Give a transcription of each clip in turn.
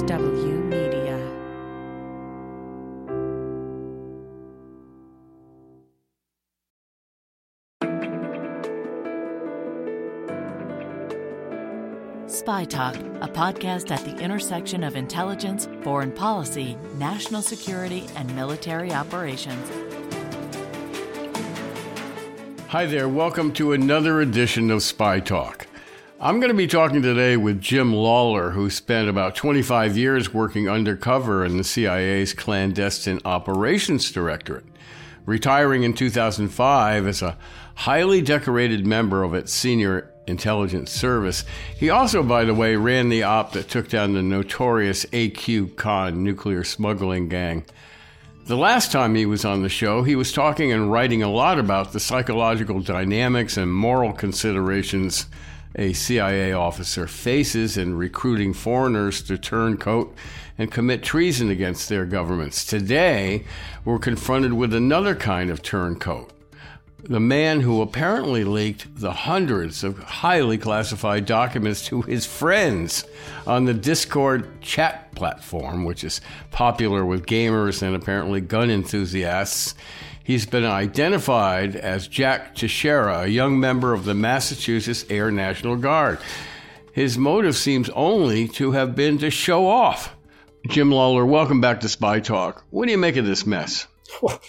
MSW Media. Spy Talk, a podcast at the intersection of intelligence, foreign policy, national security, and military operations. Hi there, welcome to another edition of Spy Talk. I'm going to be talking today with Jim Lawler, who spent about 25 years working undercover in the CIA's clandestine operations directorate. Retiring in 2005 as a highly decorated member of its senior intelligence service, he also, by the way, ran the op that took down the notorious AQ Khan nuclear smuggling gang. The last time he was on the show, he was talking and writing a lot about the psychological dynamics and moral considerations a CIA officer faces in recruiting foreigners to turncoat and commit treason against their governments. Today, we're confronted with another kind of turncoat. The man who apparently leaked the hundreds of highly classified documents to his friends on the Discord chat platform, which is popular with gamers and apparently gun enthusiasts. He's been identified as Jack Teixeira, a young member of the Massachusetts Air National Guard. His motive seems only to have been to show off. Jim Lawler, welcome back to Spy Talk. What do you make of this mess? Well,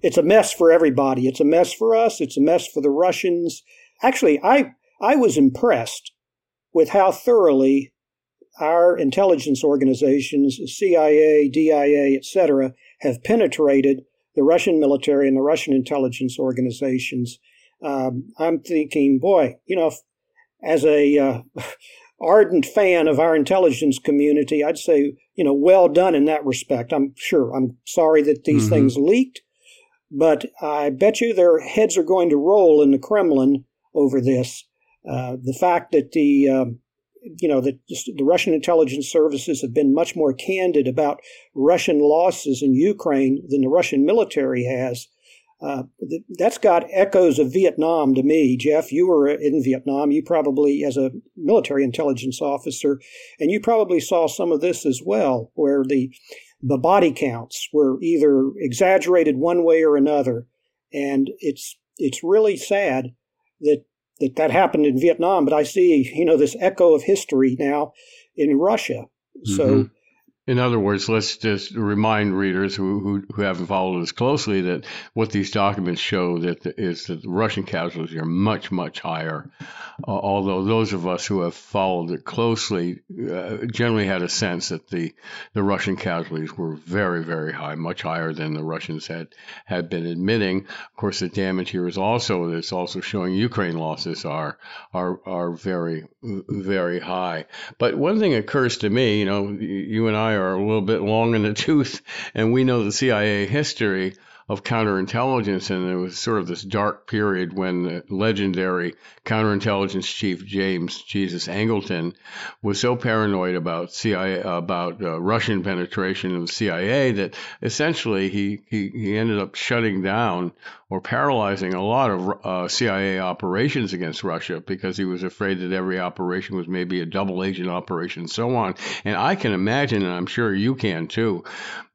it's a mess for everybody. It's a mess for us. It's a mess for the Russians. Actually, I I was impressed with how thoroughly our intelligence organizations, CIA, DIA, etc., have penetrated the Russian military and the Russian intelligence organizations. Um, I'm thinking, boy, you know, as a uh, ardent fan of our intelligence community, I'd say, you know, well done in that respect. I'm sure. I'm sorry that these mm-hmm. things leaked, but I bet you their heads are going to roll in the Kremlin over this. Uh, the fact that the um, you know, that the Russian intelligence services have been much more candid about Russian losses in Ukraine than the Russian military has. Uh, that's got echoes of Vietnam to me. Jeff, you were in Vietnam. You probably, as a military intelligence officer, and you probably saw some of this as well, where the the body counts were either exaggerated one way or another, and it's it's really sad that that that happened in Vietnam, but I see you know this echo of history now in Russia. So mm-hmm. In other words, let's just remind readers who, who, who, haven't followed us closely that what these documents show that the, is that the Russian casualties are much, much higher. Uh, although those of us who have followed it closely uh, generally had a sense that the, the Russian casualties were very, very high, much higher than the Russians had, had been admitting. Of course, the damage here is also it's also showing Ukraine losses are are are very, very high. But one thing occurs to me, you know, you and I are a little bit long in the tooth, and we know the CIA history of counterintelligence, and there was sort of this dark period when the legendary counterintelligence chief James Jesus Angleton was so paranoid about CIA about uh, Russian penetration of the CIA that essentially he, he he ended up shutting down or paralyzing a lot of uh, CIA operations against Russia because he was afraid that every operation was maybe a double agent operation, and so on. And I can imagine, and I'm sure you can too,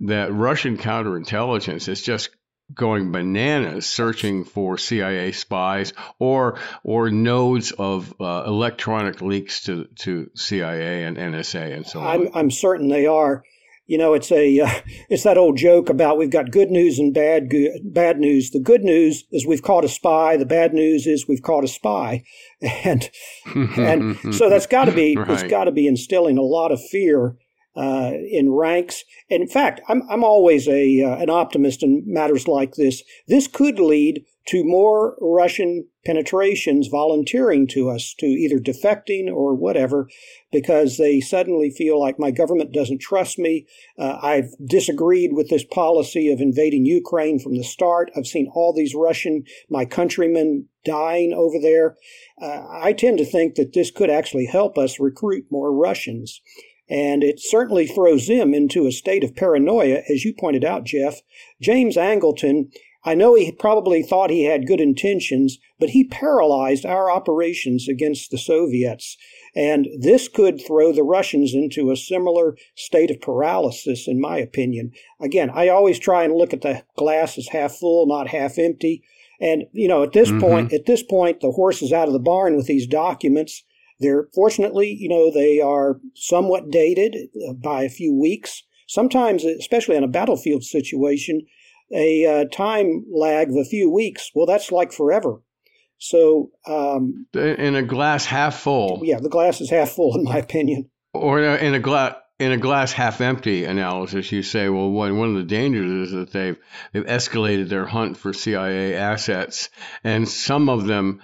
that Russian counterintelligence is just going bananas searching for CIA spies or or nodes of uh, electronic leaks to to CIA and NSA and so on. I'm, I'm certain they are. You know, it's a uh, it's that old joke about we've got good news and bad good, bad news. The good news is we've caught a spy. The bad news is we've caught a spy, and and so that's got to be right. it's got to be instilling a lot of fear uh, in ranks. And in fact, I'm, I'm always a uh, an optimist in matters like this. This could lead to more Russian penetrations volunteering to us, to either defecting or whatever, because they suddenly feel like my government doesn't trust me. Uh, I've disagreed with this policy of invading Ukraine from the start. I've seen all these Russian, my countrymen, dying over there. Uh, I tend to think that this could actually help us recruit more Russians. And it certainly throws them into a state of paranoia, as you pointed out, Jeff. James Angleton, I know he probably thought he had good intentions, but he paralyzed our operations against the Soviets. And this could throw the Russians into a similar state of paralysis, in my opinion. Again, I always try and look at the glass as half full, not half empty. And, you know, at this mm-hmm. point, at this point, the horse is out of the barn with these documents. They're fortunately, you know, they are somewhat dated uh, by a few weeks. Sometimes, especially in a battlefield situation, a uh, time lag of a few weeks, well, that's like forever. So, um, in a glass half full. Yeah, the glass is half full, in my opinion. Or in a, in a glass in a glass half empty analysis, you say, well, one, one of the dangers is that they've they've escalated their hunt for CIA assets, and some of them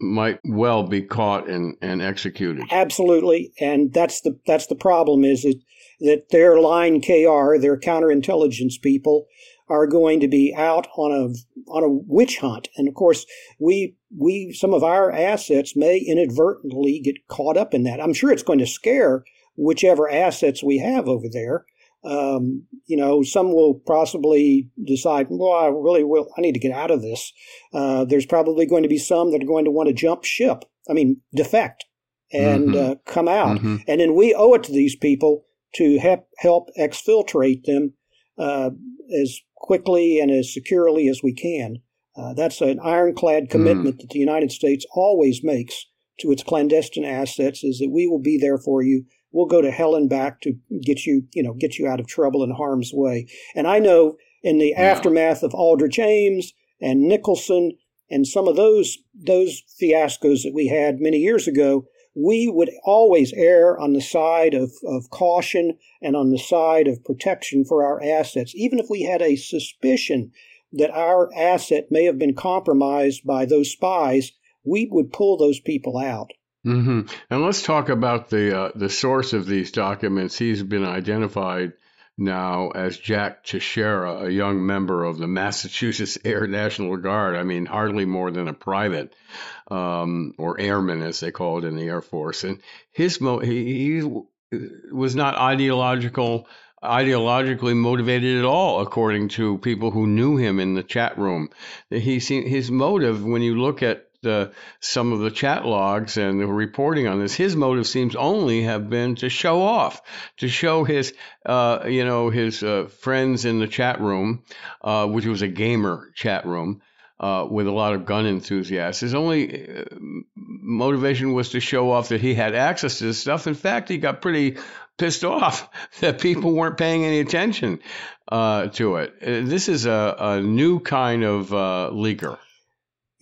might well be caught and, and executed. Absolutely, and that's the that's the problem is that that their line KR, their counterintelligence people, are going to be out on a on a witch hunt, and of course we we some of our assets may inadvertently get caught up in that. I'm sure it's going to scare whichever assets we have over there. Um, you know, some will possibly decide, well, I really will, I need to get out of this. Uh, there's probably going to be some that are going to want to jump ship, I mean, defect and mm-hmm. uh, come out. Mm-hmm. And then we owe it to these people to help, help exfiltrate them uh, as quickly and as securely as we can. Uh, that's an ironclad mm. commitment mm. that the United States always makes to its clandestine assets is that we will be there for you. We'll go to hell and back to get you, you know, get you out of trouble and harm's way. And I know in the yeah. aftermath of Aldrich Ames and Nicholson and some of those those fiascos that we had many years ago, we would always err on the side of, of caution and on the side of protection for our assets, even if we had a suspicion that our asset may have been compromised by those spies, we would pull those people out. Mm-hmm. And let's talk about the uh, the source of these documents. He's been identified now as Jack Teixeira, a young member of the Massachusetts Air National Guard. I mean, hardly more than a private um, or airman, as they call it in the Air Force. And his mo- he, he was not ideological ideologically motivated at all, according to people who knew him in the chat room. He his motive, when you look at uh, some of the chat logs and the reporting on this, his motive seems only have been to show off, to show his, uh, you know, his uh, friends in the chat room, uh, which was a gamer chat room. Uh, with a lot of gun enthusiasts. His only uh, motivation was to show off that he had access to this stuff. In fact, he got pretty pissed off that people weren't paying any attention to it. This is a, a new kind of leaker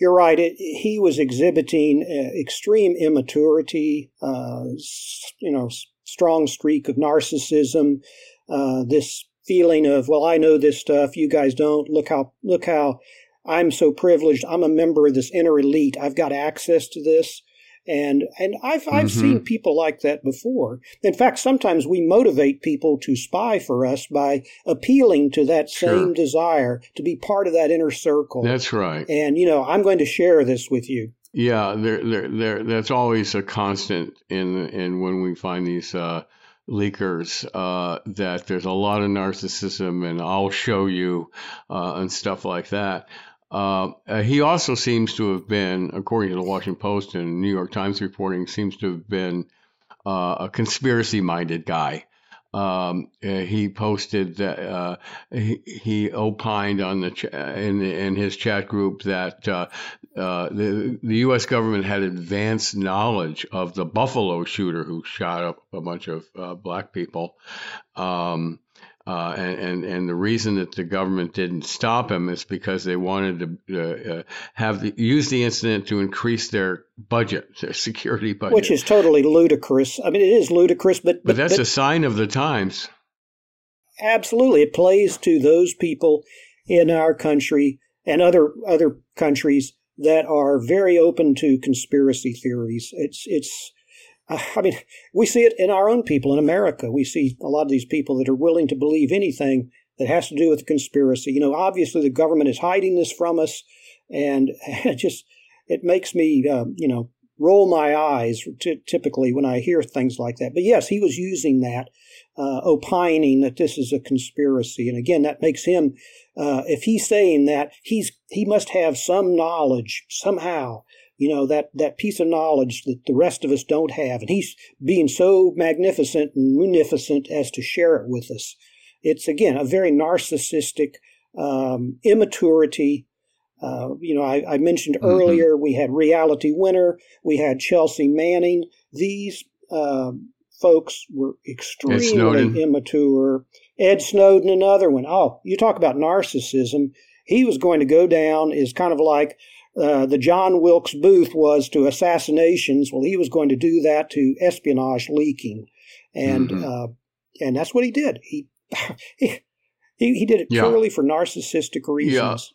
you're right. It, he was exhibiting uh, extreme immaturity, uh, you know, strong streak of narcissism, uh, this feeling of, well, I know this stuff, you guys don't. Look how, look how I'm so privileged. I'm a member of this inner elite. I've got access to this. And and I've I've mm-hmm. seen people like that before. In fact, sometimes we motivate people to spy for us by appealing to that same sure. desire to be part of that inner circle. That's right. And you know, I'm going to share this with you. Yeah, there, there, there. That's always a constant in in when we find these. Uh, leakers uh, that there's a lot of narcissism and I'll show you uh, and stuff like that. Uh, uh, he also seems to have been, according to the Washington Post and New York Times reporting, seems to have been uh, a conspiracy-minded guy. Um, uh, he posted that uh, he, he, opined on the ch- in, in his chat group that the the U.S. government had advanced knowledge of the Buffalo shooter who shot up a bunch of black people. Um, uh, and, and, and the reason that the government didn't stop him is because they wanted to uh, uh, have the, use the incident to increase their budget, their security budget, which is totally ludicrous. I mean, it is ludicrous, but but, but that's but, a sign of the times. Absolutely, it plays to those people in our country and other other countries that are very open to conspiracy theories. It's it's I mean, we see it in our own people in America. We see a lot of these people that are willing to believe anything that has to do with conspiracy. You know, obviously the government is hiding this from us, and it just it makes me, uh, you know, roll my eyes t- typically when I hear things like that. But yes, he was using that, uh, opining that this is a conspiracy. And again, that makes him, uh, if he's saying that, he's he must have some knowledge somehow. You know that that piece of knowledge that the rest of us don't have, and he's being so magnificent and munificent as to share it with us. It's again a very narcissistic um, immaturity uh, you know, I, I mentioned mm-hmm. earlier we had Reality Winner, we had Chelsea Manning. These uh, folks were extremely immature. Ed Snowden, another one. Oh, you talk about narcissism. He was going to go down is kind of like uh, the John Wilkes Booth was to assassinations. Well, he was going to do that to espionage leaking, and mm-hmm. uh, and that's what he did. He he, he did it yeah. purely for narcissistic reasons. Yeah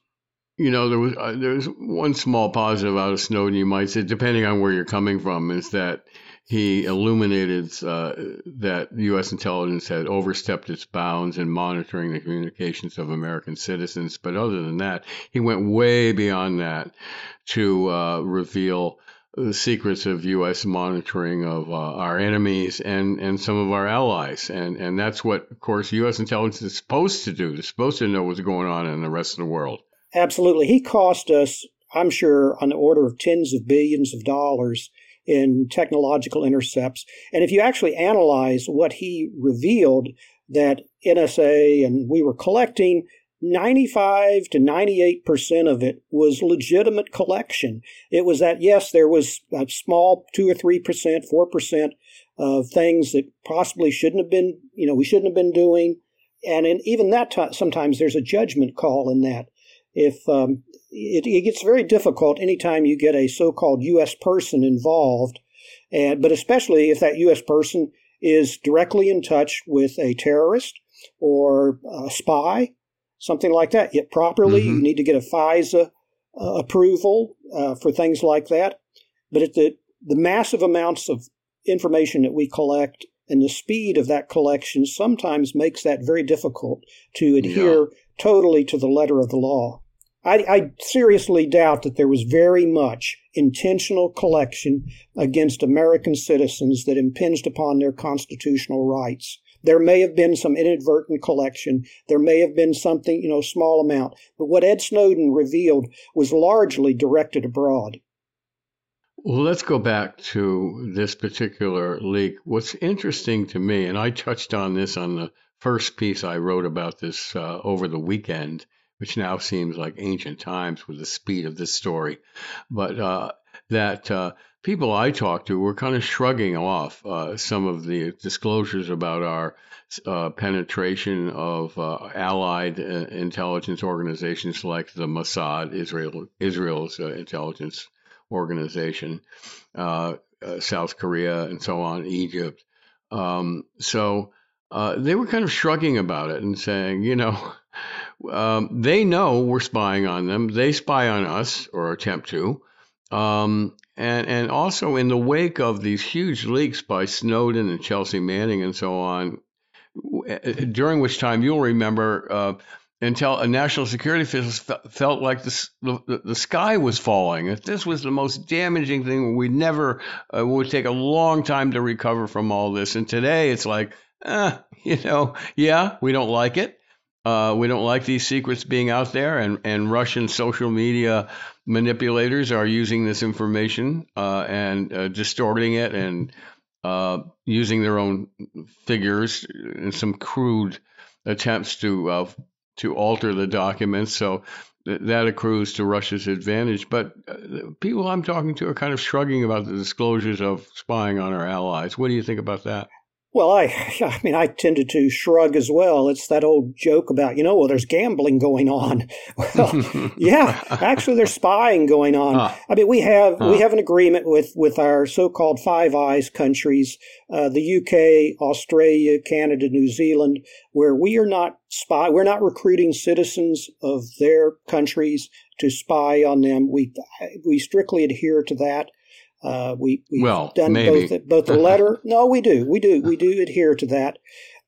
you know, there was uh, there's one small positive out of Snowden, you might say, depending on where you're coming from, is that he illuminated uh, that U.S. intelligence had overstepped its bounds in monitoring the communications of American citizens. But other than that, he went way beyond that to uh, reveal the secrets of U.S. monitoring of uh, our enemies and, and some of our allies. And, and that's what, of course, U.S. intelligence is supposed to do. It's supposed to know what's going on in the rest of the world. Absolutely. He cost us, I'm sure, on the order of tens of billions of dollars in technological intercepts. And if you actually analyze what he revealed that NSA and we were collecting, 95 to 98% of it was legitimate collection. It was that, yes, there was a small 2 or 3%, 4% of things that possibly shouldn't have been, you know, we shouldn't have been doing. And in even that time, sometimes there's a judgment call in that if um, it, it, gets very difficult anytime you get a so-called U.S. person involved, and but especially if that U.S. person is directly in touch with a terrorist or a spy, something like that. Yet properly, mm-hmm. you need to get a FISA uh, approval uh, for things like that. But at the the massive amounts of information that we collect and the speed of that collection sometimes makes that very difficult to adhere yeah. Totally to the letter of the law. I, I, seriously doubt that there was very much intentional collection against American citizens that impinged upon their constitutional rights. There may have been some inadvertent collection. There may have been something, you know, small amount. But what Ed Snowden revealed was largely directed abroad. Well, let's go back to this particular leak. What's interesting to me, and I touched on this on the first piece I wrote about this uh, over the weekend, which now seems like ancient times with the speed of this story, but uh, that uh, people I talked to were kind of shrugging off uh, some of the disclosures about our uh, penetration of uh, allied intelligence organizations like the Mossad, Israel, Israel's intelligence organization, South Korea, and so on, Egypt. Um, so uh, they were kind of shrugging about it and saying, you know, um, they know we're spying on them. They spy on us or attempt to. Um, and, and also in the wake of these huge leaks by Snowden and Chelsea Manning and so on, during which time you'll remember uh, until a national security officials felt like the, the, the, sky was falling. This was the most damaging thing, we never uh, would take a long time to recover from all this. And today it's like, eh, you know, yeah, we don't like it. Uh, we don't like these secrets being out there, and, and Russian social media manipulators are using this information uh, and uh, distorting it and uh, using their own figures and some crude attempts to uh, to alter the documents. So th- that accrues to Russia's advantage. But uh, people I'm talking to are kind of shrugging about the disclosures of spying on our allies. What do you think about that? Well, I, I mean, I tended to shrug as well. It's that old joke about, you know, well, there's gambling going on. Well, yeah, actually, there's spying going on. Huh. I mean, we have huh. we have an agreement with with our so-called Five Eyes countries, uh, the UK, Australia, Canada, New Zealand, where we are not spy. We're not recruiting citizens of their countries to spy on them. We we strictly adhere to that. Uh, we we've well, done maybe. both both the letter. no, we do, we do, we do adhere to that.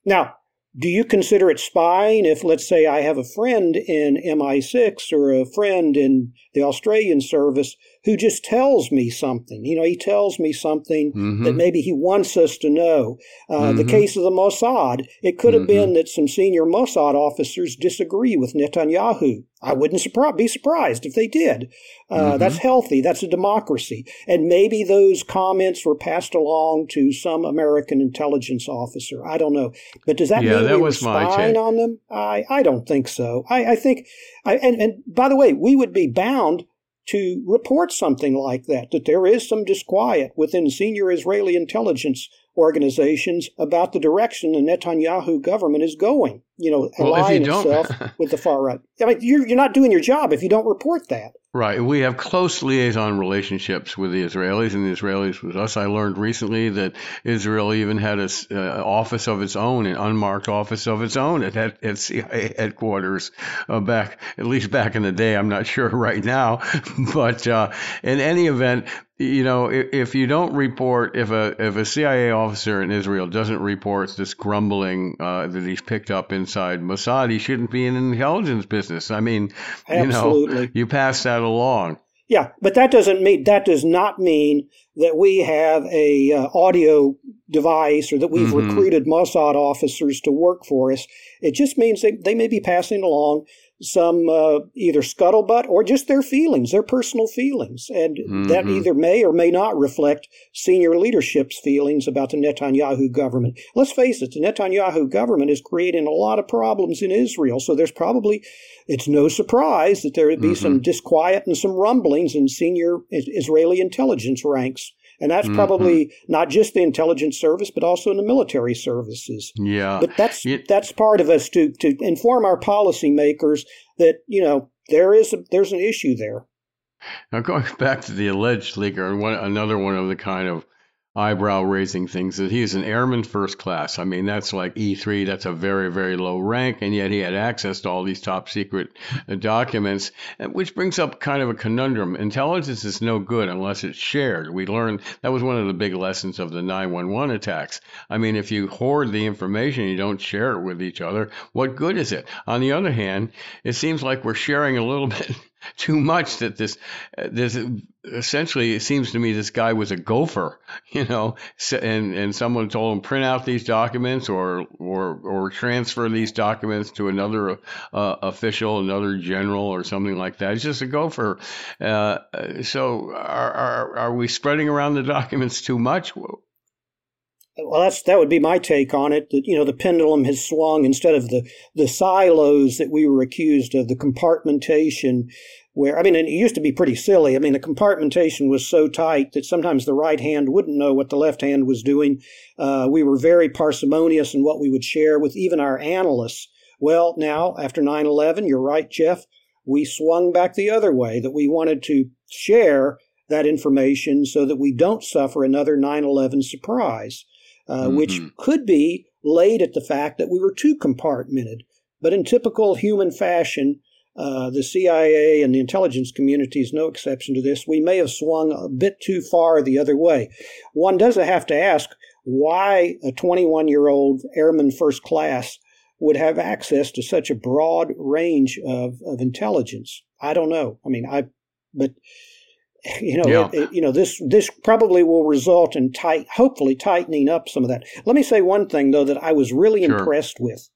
Now, do you consider it spying if, let's say, I have a friend in MI6 or a friend in the Australian service who just tells me something. You know, he tells me something mm-hmm. that maybe he wants us to know. Uh, mm-hmm. The case of the Mossad, it could have mm-hmm. been that some senior Mossad officers disagree with Netanyahu. I wouldn't surpri- be surprised if they did. Uh, mm-hmm. That's healthy. That's a democracy. And maybe those comments were passed along to some American intelligence officer. I don't know. But does that yeah, mean that we was were spying on them? I, I don't think so. I, I think, I, and, and by the way, we would be bound to report something like that, that there is some disquiet within senior Israeli intelligence organizations about the direction the Netanyahu government is going, you know, well, aligning itself with the far right. I mean, you're, you're not doing your job if you don't report that. Right. We have close liaison relationships with the Israelis and the Israelis with us. I learned recently that Israel even had an uh, office of its own, an unmarked office of its own at, at CIA headquarters uh, back, at least back in the day. I'm not sure right now. But uh, in any event, you know, if, if, you don't report, if a if a CIA officer in Israel doesn't report this grumbling uh, that he's picked up inside Mossad, he shouldn't be in the intelligence business. I mean, Absolutely. you know, you pass that along. Yeah, but that doesn't mean that does not mean that we have a uh, audio device or that we've mm-hmm. recruited Mossad officers to work for us. It just means they, they may be passing along some uh, either scuttlebutt or just their feelings, their personal feelings. And mm-hmm. that either may or may not reflect senior leadership's feelings about the Netanyahu government. Let's face it, the Netanyahu government is creating a lot of problems in Israel. So there's probably, it's no surprise that there would be mm-hmm. some disquiet and some rumblings in senior Israeli intelligence ranks. And that's mm-hmm. probably not just the intelligence service, but also in the military services. Yeah. But that's that's part of us to to inform our policymakers that you know there is a, there's an issue there. Now going back to the alleged leaker, and one another one of the kind of eyebrow raising things that he's an airman first class. I mean, that's like E3, that's a very, very low rank, and yet he had access to all these top secret uh, documents, which brings up kind of a conundrum. Intelligence is no good unless it's shared. We learned that was one of the big lessons of the 911 attacks. I mean, if you hoard the information, you don't share it with each other, what good is it? On the other hand, it seems like we're sharing a little bit too much that this uh, this essentially it seems to me this guy was a gopher you know? And and someone told him print out these documents or or or transfer these documents to another uh, official another general or something like that. He's just a gopher. Uh, so are, are are we spreading around the documents too much well, that's that would be my take on it. That you know the pendulum has swung instead of the the silos that we were accused of, the compartmentation. Where I mean, it used to be pretty silly. I mean, the compartmentation was so tight that sometimes the right hand wouldn't know what the left hand was doing. Uh, we were very parsimonious in what we would share with even our analysts. Well, now after 9/11, you're right, Jeff. We swung back the other way. That we wanted to share that information so that we don't suffer another 9/11 surprise uh, mm-hmm. which could be laid at the fact that we were too compartmented. But in typical human fashion, uh, the CIA and the intelligence community is no exception to this. We may have swung a bit too far the other way. One doesn't have to ask why a 21 year old airman first class would have access to such a broad range of, of intelligence. I don't know. I mean, I, but you know, yeah. it, it, you know, this this probably will result in tight, hopefully tightening up some of that. Let me say one thing though that I was really sure. impressed with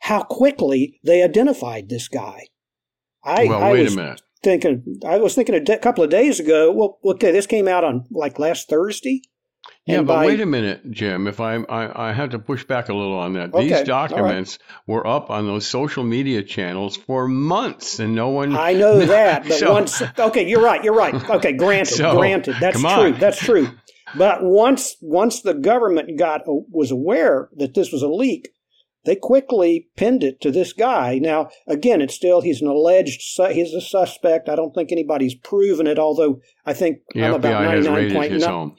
how quickly they identified this guy. I, well, I wait a minute. Thinking, I was thinking a de- couple of days ago. Well, okay, this came out on like last Thursday. Yeah, and but by, wait a minute, Jim. If I, I I have to push back a little on that. Okay, These documents right. were up on those social media channels for months, and no one. I know that, but so, once. Okay, you're right. You're right. Okay, granted, so, granted. That's true. That's true. But once once the government got was aware that this was a leak, they quickly pinned it to this guy. Now, again, it's still he's an alleged he's a suspect. I don't think anybody's proven it. Although I think the I'm FBI about ninety nine point nine.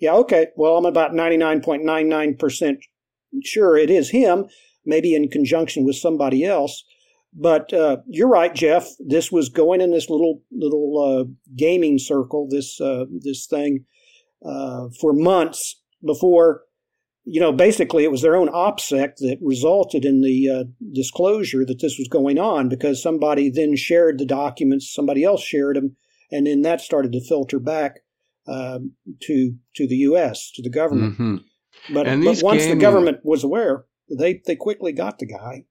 Yeah, okay. Well, I'm about 99.99% sure it is him, maybe in conjunction with somebody else. But uh, you're right, Jeff. This was going in this little little uh, gaming circle, this uh, this thing, uh, for months before. You know, basically, it was their own OPSEC that resulted in the uh, disclosure that this was going on because somebody then shared the documents, somebody else shared them, and then that started to filter back um, to to the U.S. to the government. Mm-hmm. But, but once the government was aware, they they quickly got the guy.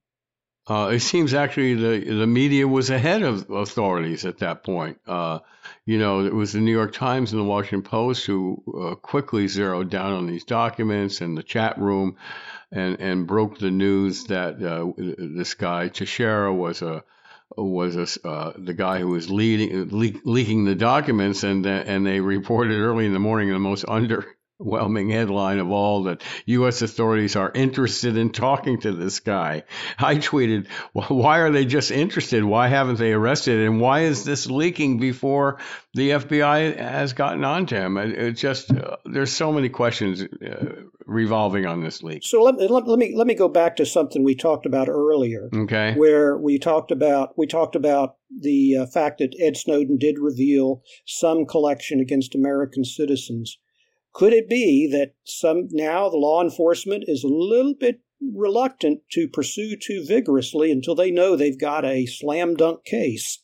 Uh, it seems actually the the media was ahead of authorities at that point. Uh, you know, it was the New York Times and the Washington Post who uh, quickly zeroed down on these documents and the chat room, and and broke the news that uh, this guy Teixeira was a was a, uh, the guy who was leading le- leaking the documents, and and they reported early in the morning the most under overwhelming headline of all that U.S. authorities are interested in talking to this guy. I tweeted, why are they just interested? Why haven't they arrested? And why is this leaking before the FBI has gotten onto him? It just, uh, there's so many questions uh, revolving on this leak. So let, let, let, me let me go back to something we talked about earlier. Okay. Where we talked about we talked about the uh, fact that Ed Snowden did reveal some collection against American citizens. Could it be that some now the law enforcement is a little bit reluctant to pursue too vigorously until they know they've got a slam dunk case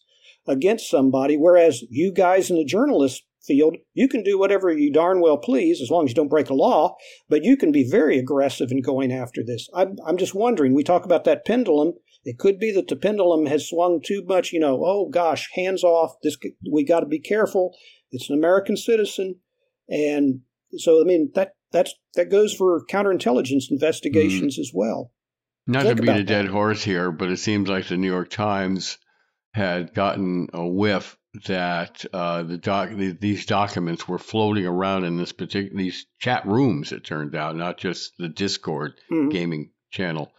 against somebody, whereas you guys in the journalist field, you can do whatever you darn well please as long as you don't break a law, but you can be very aggressive in going after this. I'm, I'm just wondering, we talk about that pendulum. It could be that the pendulum has swung too much, you know, oh gosh, hands off. This we got to be careful. It's an American citizen and so I mean that that's that goes for counterintelligence investigations mm. as well. Not Think to beat a dead horse here, but it seems like the New York Times had gotten a whiff that uh, the doc the, these documents were floating around in this particular these chat rooms. It turned out, not just the Discord mm-hmm. gaming channel.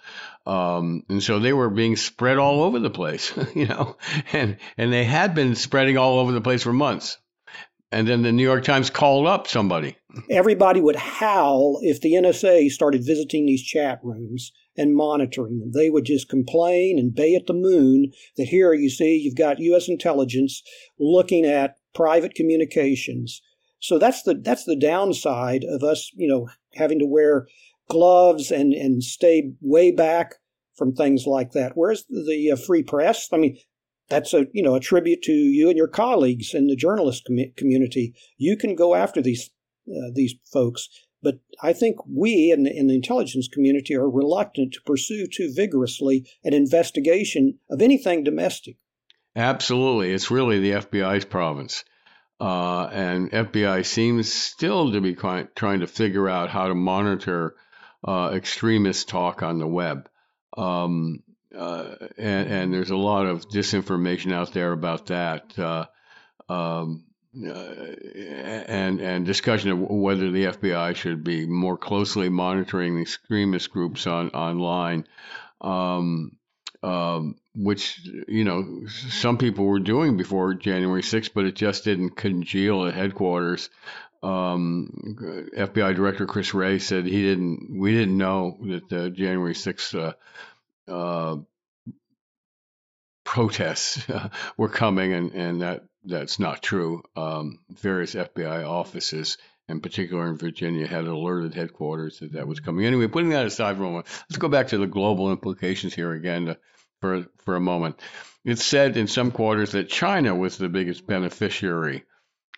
Um, and so they were being spread all over the place, you know, and and they had been spreading all over the place for months. And then the New York Times called up somebody. Everybody would howl if the NSA started visiting these chat rooms and monitoring them. They would just complain and bay at the moon that here you see you've got U.S. intelligence looking at private communications. So that's the that's the downside of us, you know, having to wear gloves and and stay way back from things like that. Whereas the uh, free press, I mean, that's a you know a tribute to you and your colleagues in the journalist com- community. You can go after these uh, these folks, but I think we in the, in the intelligence community are reluctant to pursue too vigorously an investigation of anything domestic. Absolutely, it's really the FBI's province. Uh, and FBI seems still to be trying to figure out how to monitor uh, extremist talk on the web. Um, uh, and, and, there's a lot of disinformation out there about that. Uh, um, uh, and and discussion of whether the FBI should be more closely monitoring extremist groups on online, um, um, which you know some people were doing before January 6th, but it just didn't congeal at headquarters. Um, FBI Director Chris Wray said he didn't. We didn't know that the January 6th uh, protests were coming, and, and that that's not true. Um, various FBI offices, in particular in Virginia, had alerted headquarters that that was coming. Anyway, putting that aside for a moment, let's go back to the global implications here again to, for for a moment. It's said in some quarters that China was the biggest beneficiary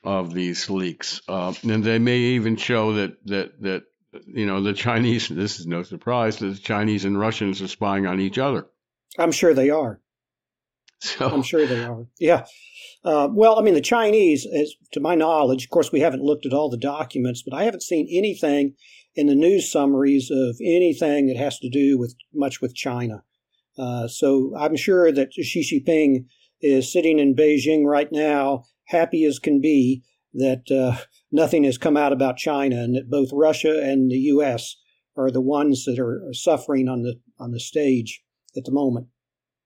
of these leaks, uh, and they may even show that that that you know, the Chinese, this is no surprise, that the Chinese and Russians are spying on each other. I'm sure they are. So, I'm sure they are. Yeah. Uh, well, I mean, the Chinese, as to my knowledge, of course, we haven't looked at all the documents, but I haven't seen anything in the news summaries of anything that has to do with much with China. Uh, so I'm sure that Xi Jinping is sitting in Beijing right now, happy as can be that uh, nothing has come out about China, and that both Russia and the U.S. are the ones that are, suffering on the on the stage at the moment.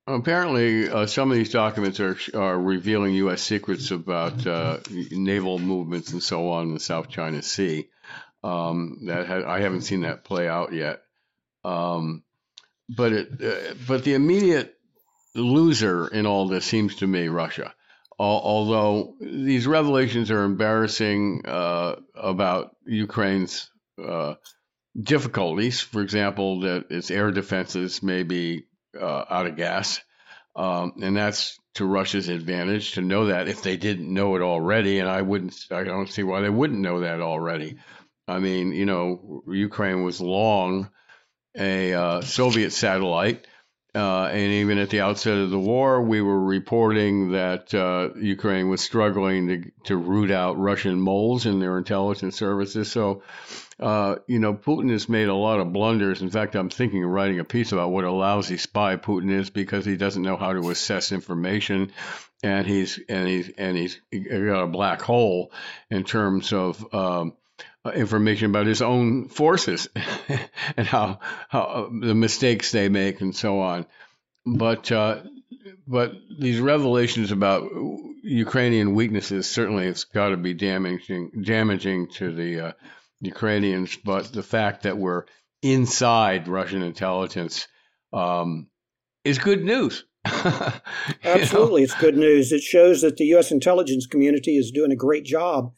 Apparently, uh, some of these documents are are revealing U.S. secrets about uh, naval movements and so on in the South China Sea. Um, that ha- I haven't seen that play out yet. Um, but it, uh, but the immediate loser in all this seems to me Russia although these revelations are embarrassing uh, about Ukraine's uh, difficulties, for example, that its air defenses may be uh, out of gas, Um, and that's to Russia's advantage to know that if they didn't know it already, and I wouldn't, I don't see why they wouldn't know that already. I mean, you know, Ukraine was long a uh, Soviet satellite. Uh, and even at the outset of the war, we were reporting that uh, Ukraine was struggling to, to root out Russian moles in their intelligence services. So, uh, you know, Putin has made a lot of blunders. In fact, I'm thinking of writing a piece about what a lousy spy Putin is because he doesn't know how to assess information, and he's and he's and he's got a black hole in terms of. Um, information about his own forces and how how uh, the mistakes they make and so on. But uh, but these revelations about Ukrainian weaknesses certainly it's got to be damaging damaging to the uh, Ukrainians. But the fact that we're inside Russian intelligence um, is good news. Absolutely, know? it's good news. It shows that the U.S. intelligence community is doing a great job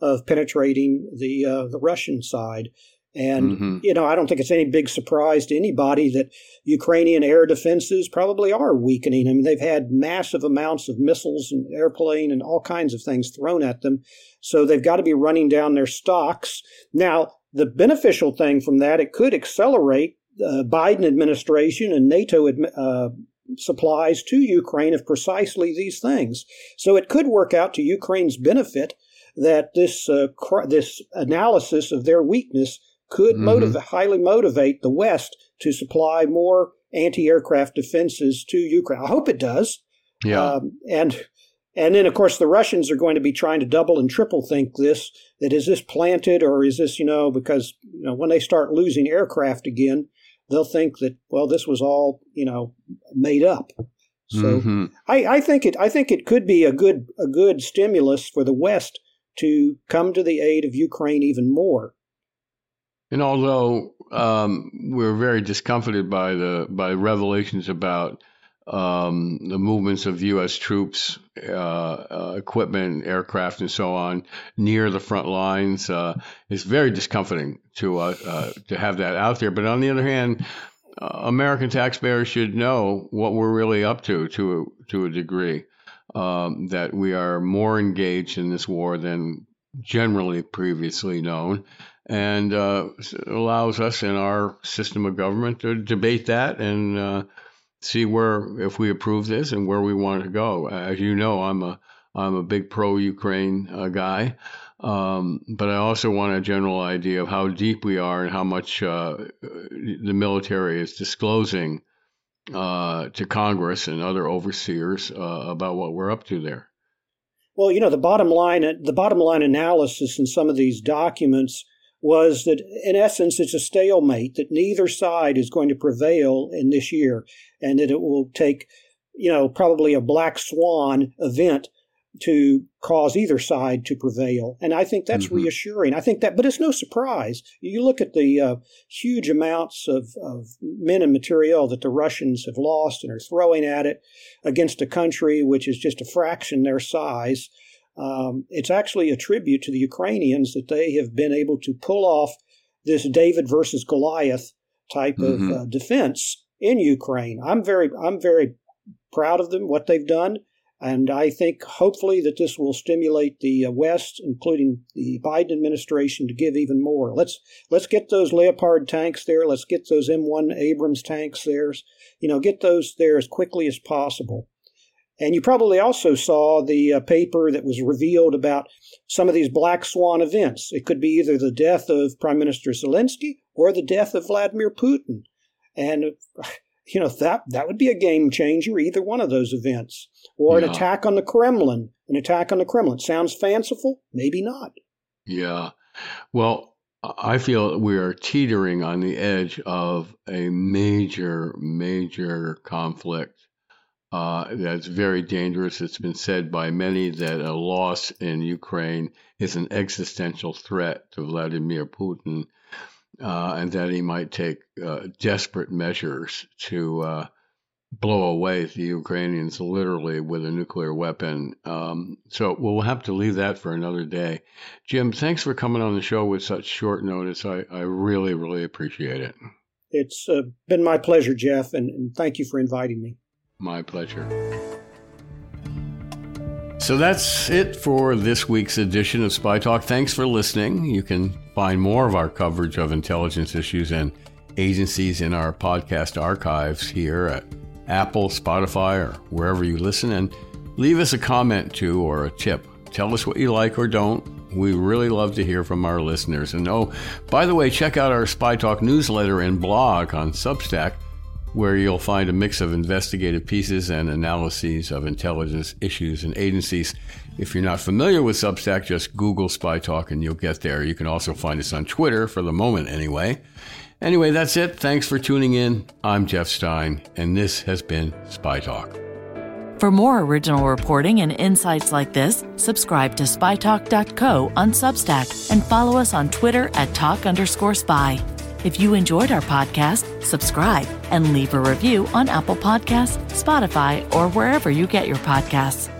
of penetrating the uh, the Russian side. And mm-hmm. you know, I don't think it's any big surprise to anybody that Ukrainian air defenses probably are weakening. I mean, they've had massive amounts of missiles and airplane and all kinds of things thrown at them, so they've got to be running down their stocks. Now, the beneficial thing from that, it could accelerate the Biden administration and NATO uh, supplies to Ukraine of precisely these things. So it could work out to Ukraine's benefit that this uh, cr- this analysis of their weakness could mm-hmm. motivate, highly motivate the West to supply more anti-aircraft defenses to Ukraine. I hope it does. Yeah. Um, and and then of course the Russians are going to be trying to double and triple think this that is this planted or is this you know because you know when they start losing aircraft again they'll think that well this was all you know made up. So mm-hmm. I, I think it I think it could be a good a good stimulus for the West to come to the aid of Ukraine even more. And although um, we're very discomfited by the by revelations about um, the movements of U.S. troops, uh, uh, equipment, aircraft, and so on near the front lines, uh, it's very discomforting to uh, uh, to have that out there. But on the other hand, uh, American taxpayers should know what we're really up to to a, to a degree um, that we are more engaged in this war than generally previously known, and uh, allows us in our system of government to debate that and uh, see where if we approve this and where we want to go. As you know, I'm a I'm a big pro-Ukraine uh, guy, um, but I also want a general idea of how deep we are and how much uh, the military is disclosing uh, to Congress and other overseers uh, about what we're up to there. Well, you know, the bottom line, the bottom line analysis in some of these documents was that, in essence, it's a stalemate. That neither side is going to prevail in this year, and that it will take, you know, probably a black swan event to cause either side to prevail. And I think that's mm-hmm. reassuring. I think that, but it's no surprise. You look at the uh, huge amounts of, of men and material that the Russians have lost and are throwing at it against a country which is just a fraction their size. Um, it's actually a tribute to the Ukrainians that they have been able to pull off this David versus Goliath type mm-hmm. of uh, defense in Ukraine. I'm very, I'm very proud of them, what they've done. And I think hopefully that this will stimulate the uh, West, including the Biden administration, to give even more. Let's let's get those Leopard tanks there. Let's get those M1 Abrams tanks there. You know, get those there as quickly as possible. And you probably also saw the uh, paper that was revealed about some of these black swan events. It could be either the death of Prime Minister Zelensky or the death of Vladimir Putin. And you know that that would be a game changer either one of those events. Or yeah. an attack on the kremlin. An attack on the kremlin. Sounds fanciful? Maybe not. Yeah. Well i feel we are teetering on the edge of a major major conflict uh, that's very dangerous. It's been said by many that a loss in Ukraine is an existential threat to Vladimir Putin uh, and that he might take uh, desperate measures to uh, blow away the Ukrainians literally with a nuclear weapon. Um, so we'll have to leave that for another day. Jim, thanks for coming on the show with such short notice. I, I really, really appreciate it. It's uh, been my pleasure, Jeff, and, and thank you for inviting me. My pleasure. So that's it for this week's edition of Spy Talk. Thanks for listening. You can find more of our coverage of intelligence issues and agencies in our podcast archives here at Apple, Spotify, or wherever you listen. And leave us a comment too or a tip. Tell us what you like or don't. We really love to hear from our listeners. And oh, by the way, check out our Spy Talk newsletter and blog on Substack where you'll find a mix of investigative pieces and analyses of intelligence issues and agencies. If you're not familiar with Substack, just Google Spy Talk and you'll get there. You can also find us on Twitter for the moment, anyway. Anyway, that's it. Thanks for tuning in. I'm Jeff Stein, and this has been Spy Talk. For more original reporting and insights like this, subscribe to spytalk.co on Substack and follow us on Twitter at talk underscore spy. If you enjoyed our podcast, subscribe and leave a review on Apple Podcasts, Spotify, or wherever you get your podcasts.